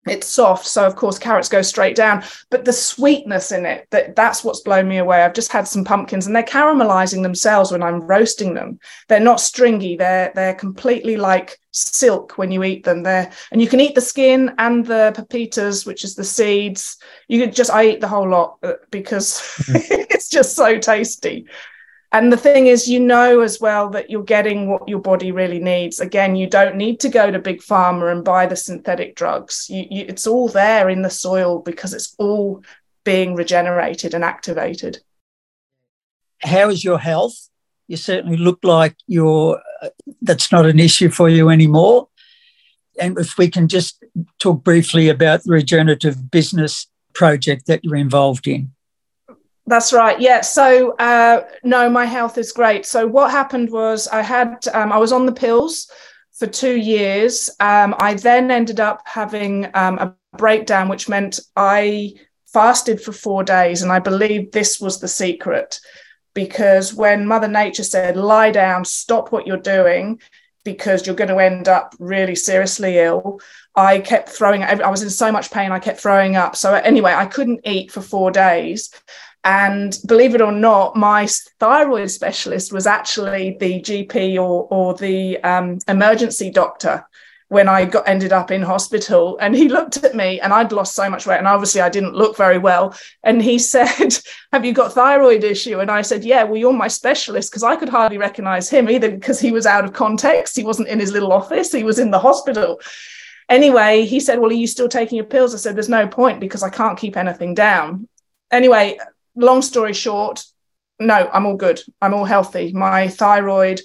it's soft so of course carrots go straight down but the sweetness in it that that's what's blown me away. I've just had some pumpkins and they're caramelizing themselves when i'm roasting them. They're not stringy they're they're completely like silk when you eat them. There and you can eat the skin and the pepitas which is the seeds. You could just i eat the whole lot uh, because it's just so tasty and the thing is, you know as well that you're getting what your body really needs. Again, you don't need to go to Big Pharma and buy the synthetic drugs. You, you, it's all there in the soil because it's all being regenerated and activated. How is your health? You certainly look like you're, that's not an issue for you anymore. And if we can just talk briefly about the regenerative business project that you're involved in. That's right. Yeah. So uh, no, my health is great. So what happened was I had um, I was on the pills for two years. Um, I then ended up having um, a breakdown, which meant I fasted for four days, and I believe this was the secret because when Mother Nature said, "Lie down, stop what you're doing," because you're going to end up really seriously ill. I kept throwing. I was in so much pain. I kept throwing up. So anyway, I couldn't eat for four days. And believe it or not, my thyroid specialist was actually the GP or, or the um, emergency doctor when I got ended up in hospital. And he looked at me and I'd lost so much weight. And obviously I didn't look very well. And he said, Have you got thyroid issue? And I said, Yeah, well, you're my specialist because I could hardly recognize him either because he was out of context. He wasn't in his little office, he was in the hospital. Anyway, he said, Well, are you still taking your pills? I said, There's no point because I can't keep anything down. Anyway, long story short, no, I'm all good. I'm all healthy. My thyroid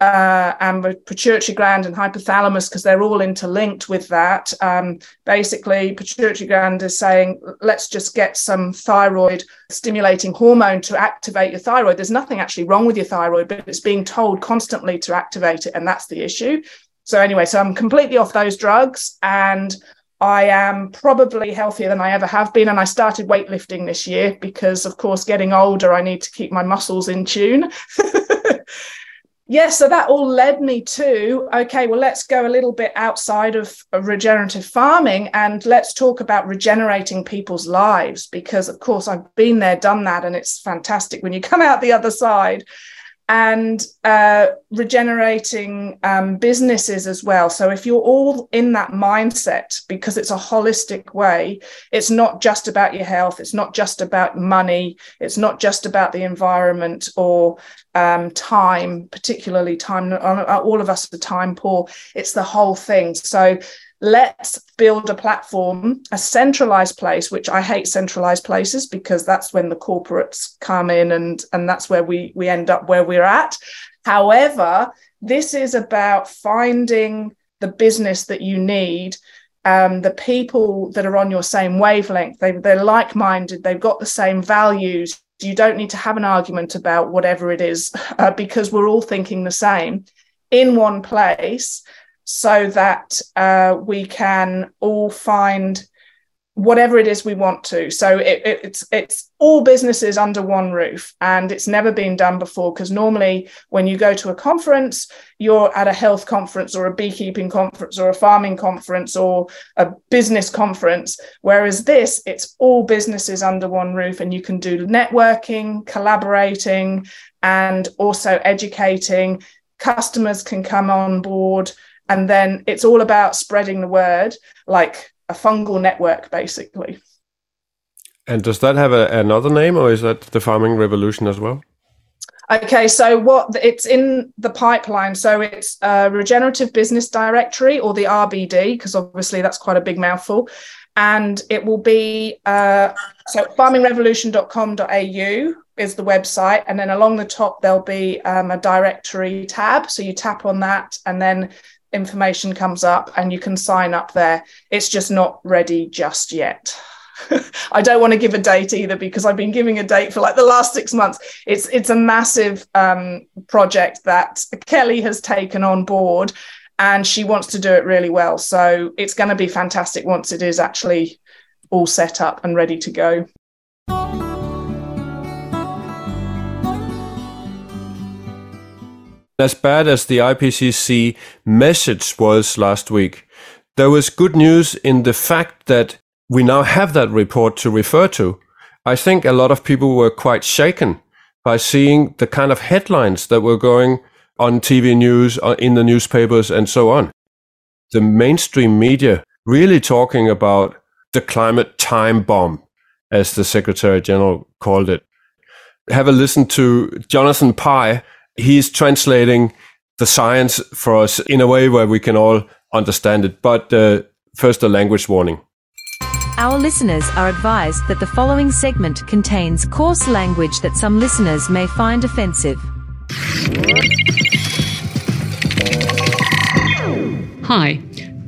uh, and pituitary gland and hypothalamus, because they're all interlinked with that. Um, basically, pituitary gland is saying, let's just get some thyroid stimulating hormone to activate your thyroid. There's nothing actually wrong with your thyroid, but it's being told constantly to activate it. And that's the issue. So, anyway, so I'm completely off those drugs and I am probably healthier than I ever have been. And I started weightlifting this year because, of course, getting older, I need to keep my muscles in tune. yeah, so that all led me to okay, well, let's go a little bit outside of, of regenerative farming and let's talk about regenerating people's lives because, of course, I've been there, done that, and it's fantastic when you come out the other side and uh, regenerating um, businesses as well. So, if you're all in that mindset, because it's a holistic way, it's not just about your health, it's not just about money, it's not just about the environment or um, time, particularly time. All of us are time poor, it's the whole thing. So, let's build a platform, a centralized place, which I hate centralized places because that's when the corporates come in and, and that's where we, we end up where we're at. However, this is about finding the business that you need um, the people that are on your same wavelength. They, they're like-minded. They've got the same values. You don't need to have an argument about whatever it is uh, because we're all thinking the same. In one place so that uh, we can all find whatever it is we want to. So it, it, it's it's all businesses under one roof, and it's never been done before. Because normally, when you go to a conference, you're at a health conference or a beekeeping conference or a farming conference or a business conference. Whereas this, it's all businesses under one roof, and you can do networking, collaborating, and also educating. Customers can come on board. And then it's all about spreading the word, like a fungal network, basically. And does that have a, another name, or is that the farming revolution as well? Okay, so what it's in the pipeline. So it's a regenerative business directory or the RBD, because obviously that's quite a big mouthful. And it will be uh, so farmingrevolution.com.au is the website. And then along the top, there'll be um, a directory tab. So you tap on that, and then information comes up and you can sign up there. It's just not ready just yet. I don't want to give a date either because I've been giving a date for like the last six months. It's it's a massive um, project that Kelly has taken on board, and she wants to do it really well. So it's going to be fantastic once it is actually all set up and ready to go. As bad as the IPCC message was last week, there was good news in the fact that we now have that report to refer to. I think a lot of people were quite shaken by seeing the kind of headlines that were going on TV news, uh, in the newspapers, and so on. The mainstream media really talking about the climate time bomb, as the Secretary General called it. Have a listen to Jonathan Pie he's translating the science for us in a way where we can all understand it. But uh, first, a language warning. Our listeners are advised that the following segment contains coarse language that some listeners may find offensive. Hi,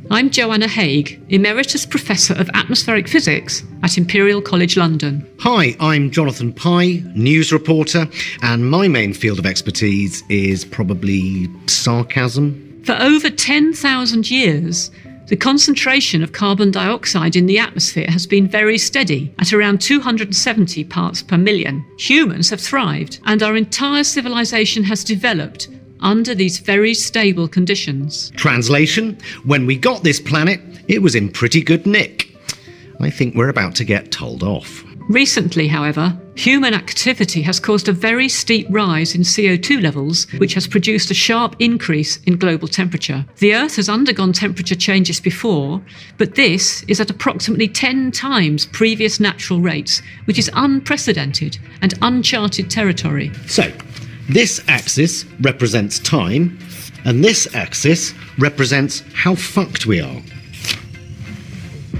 I'm Joanna Haigh, Emeritus Professor of Atmospheric Physics at Imperial College London. Hi, I'm Jonathan Pie, news reporter, and my main field of expertise is probably sarcasm. For over 10,000 years, the concentration of carbon dioxide in the atmosphere has been very steady at around 270 parts per million. Humans have thrived, and our entire civilization has developed under these very stable conditions. Translation When we got this planet, it was in pretty good nick. I think we're about to get told off. Recently, however, human activity has caused a very steep rise in CO2 levels, which has produced a sharp increase in global temperature. The Earth has undergone temperature changes before, but this is at approximately 10 times previous natural rates, which is unprecedented and uncharted territory. So, this axis represents time, and this axis represents how fucked we are.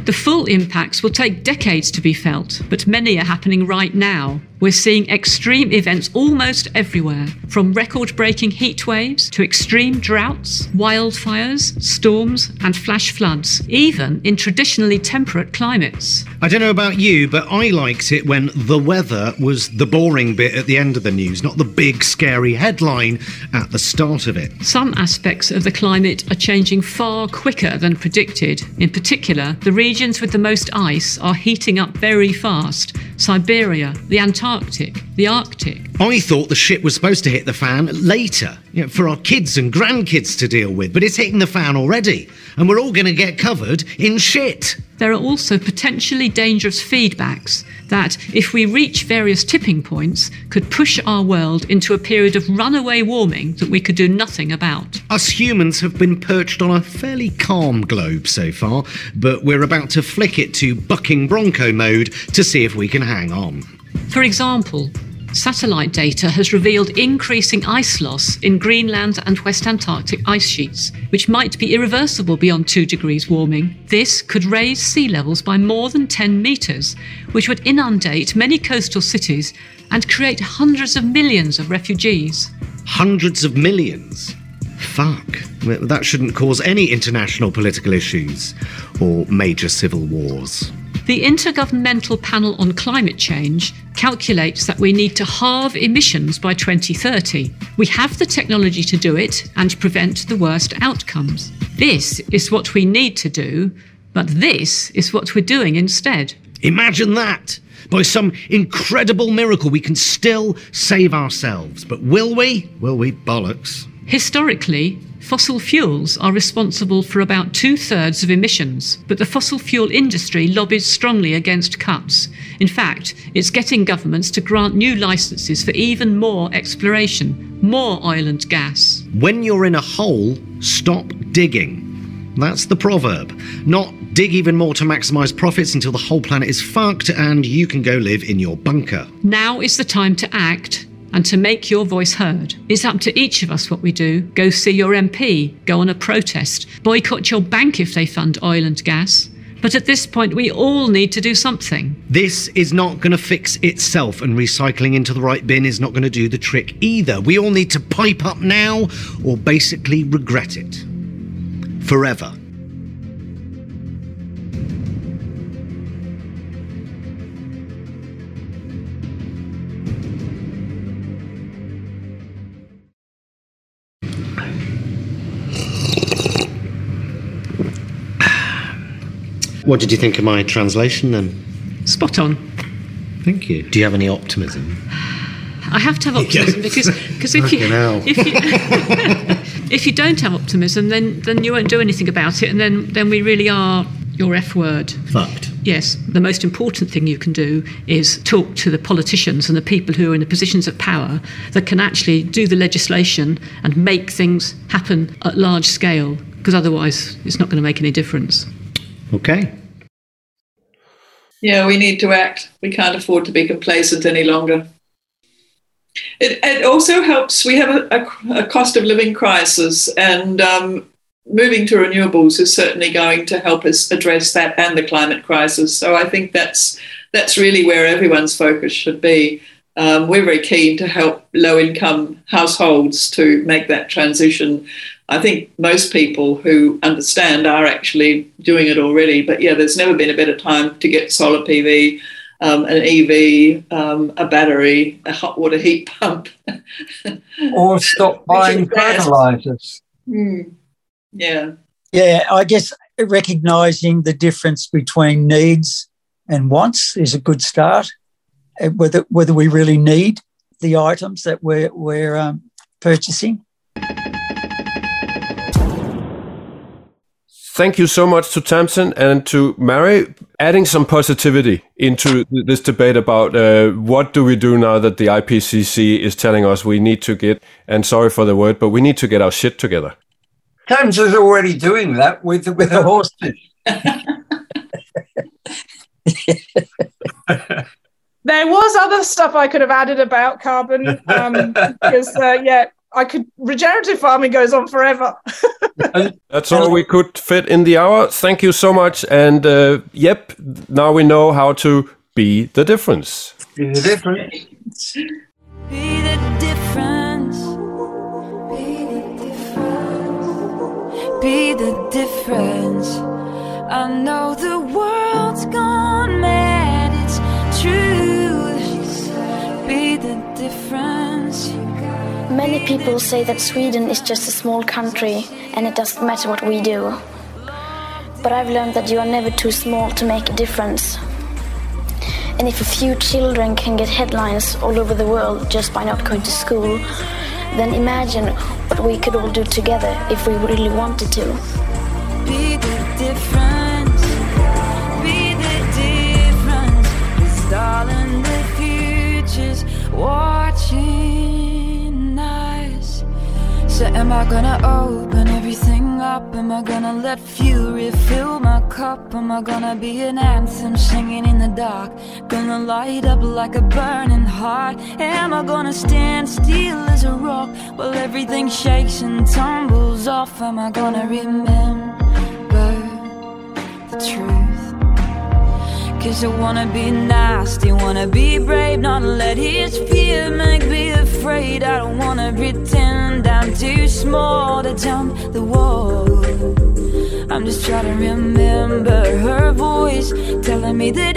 The full impacts will take decades to be felt, but many are happening right now. We're seeing extreme events almost everywhere, from record breaking heat waves to extreme droughts, wildfires, storms, and flash floods, even in traditionally temperate climates. I don't know about you, but I liked it when the weather was the boring bit at the end of the news, not the big scary headline at the start of it. Some aspects of the climate are changing far quicker than predicted. In particular, the regions with the most ice are heating up very fast Siberia, the Antarctic, the Arctic. I thought the shit was supposed to hit the fan later, you know, for our kids and grandkids to deal with, but it's hitting the fan already, and we're all going to get covered in shit. There are also potentially dangerous feedbacks that, if we reach various tipping points, could push our world into a period of runaway warming that we could do nothing about. Us humans have been perched on a fairly calm globe so far, but we're about to flick it to bucking bronco mode to see if we can hang on. For example, satellite data has revealed increasing ice loss in Greenland and West Antarctic ice sheets, which might be irreversible beyond 2 degrees warming. This could raise sea levels by more than 10 metres, which would inundate many coastal cities and create hundreds of millions of refugees. Hundreds of millions? Fuck. That shouldn't cause any international political issues or major civil wars. The Intergovernmental Panel on Climate Change calculates that we need to halve emissions by 2030. We have the technology to do it and prevent the worst outcomes. This is what we need to do, but this is what we're doing instead. Imagine that! By some incredible miracle, we can still save ourselves. But will we? Will we? Bollocks. Historically, fossil fuels are responsible for about two thirds of emissions, but the fossil fuel industry lobbies strongly against cuts. In fact, it's getting governments to grant new licenses for even more exploration, more oil and gas. When you're in a hole, stop digging. That's the proverb. Not dig even more to maximise profits until the whole planet is fucked and you can go live in your bunker. Now is the time to act and to make your voice heard. It's up to each of us what we do. Go see your MP, go on a protest, boycott your bank if they fund oil and gas. But at this point, we all need to do something. This is not going to fix itself, and recycling into the right bin is not going to do the trick either. We all need to pipe up now or basically regret it. Forever. What did you think of my translation then? Spot on. Thank you. Do you have any optimism? I have to have optimism because because if you if you if you don't have optimism, then then you won't do anything about it, and then then we really are your F word. Fucked. Yes, the most important thing you can do is talk to the politicians and the people who are in the positions of power that can actually do the legislation and make things happen at large scale, because otherwise it's not going to make any difference. Okay. Yeah, we need to act. We can't afford to be complacent any longer. It, it also helps. We have a, a, a cost of living crisis, and um, moving to renewables is certainly going to help us address that and the climate crisis. So I think that's that's really where everyone's focus should be. Um, we're very keen to help low income households to make that transition. I think most people who understand are actually doing it already. But yeah, there's never been a better time to get solar PV, um, an EV, um, a battery, a hot water heat pump. Or stop buying Which fertilizers. Hmm. Yeah. Yeah, I guess recognizing the difference between needs and wants is a good start. Uh, Whether whether we really need the items that we're we're um, purchasing. Thank you so much to Tamzin and to Mary, adding some positivity into this debate about uh, what do we do now that the IPCC is telling us we need to get, and sorry for the word, but we need to get our shit together. Thames is already doing that with with the horses. There was other stuff I could have added about carbon um, because, uh, yeah, I could. Regenerative farming goes on forever. That's all we could fit in the hour. Thank you so much. And uh, yep, now we know how to be the difference. Be the difference. Be the difference. Be the difference. I know the world's gone mad. It's true. Be the difference. Many people say that Sweden is just a small country and it doesn't matter what we do. But I've learned that you are never too small to make a difference. And if a few children can get headlines all over the world just by not going to school, then imagine what we could all do together if we really wanted to. Be the difference. Be the difference. the future's watching. So am I gonna open everything up? Am I gonna let fury fill my cup? Am I gonna be an anthem singing in the dark? Gonna light up like a burning heart? Am I gonna stand still as a rock while everything shakes and tumbles off? Am I gonna remember the truth? Cause I wanna be nasty, wanna be brave, not let his fear make me afraid. I don't wanna pretend I'm too small to jump the wall. I'm just trying to remember her voice telling me that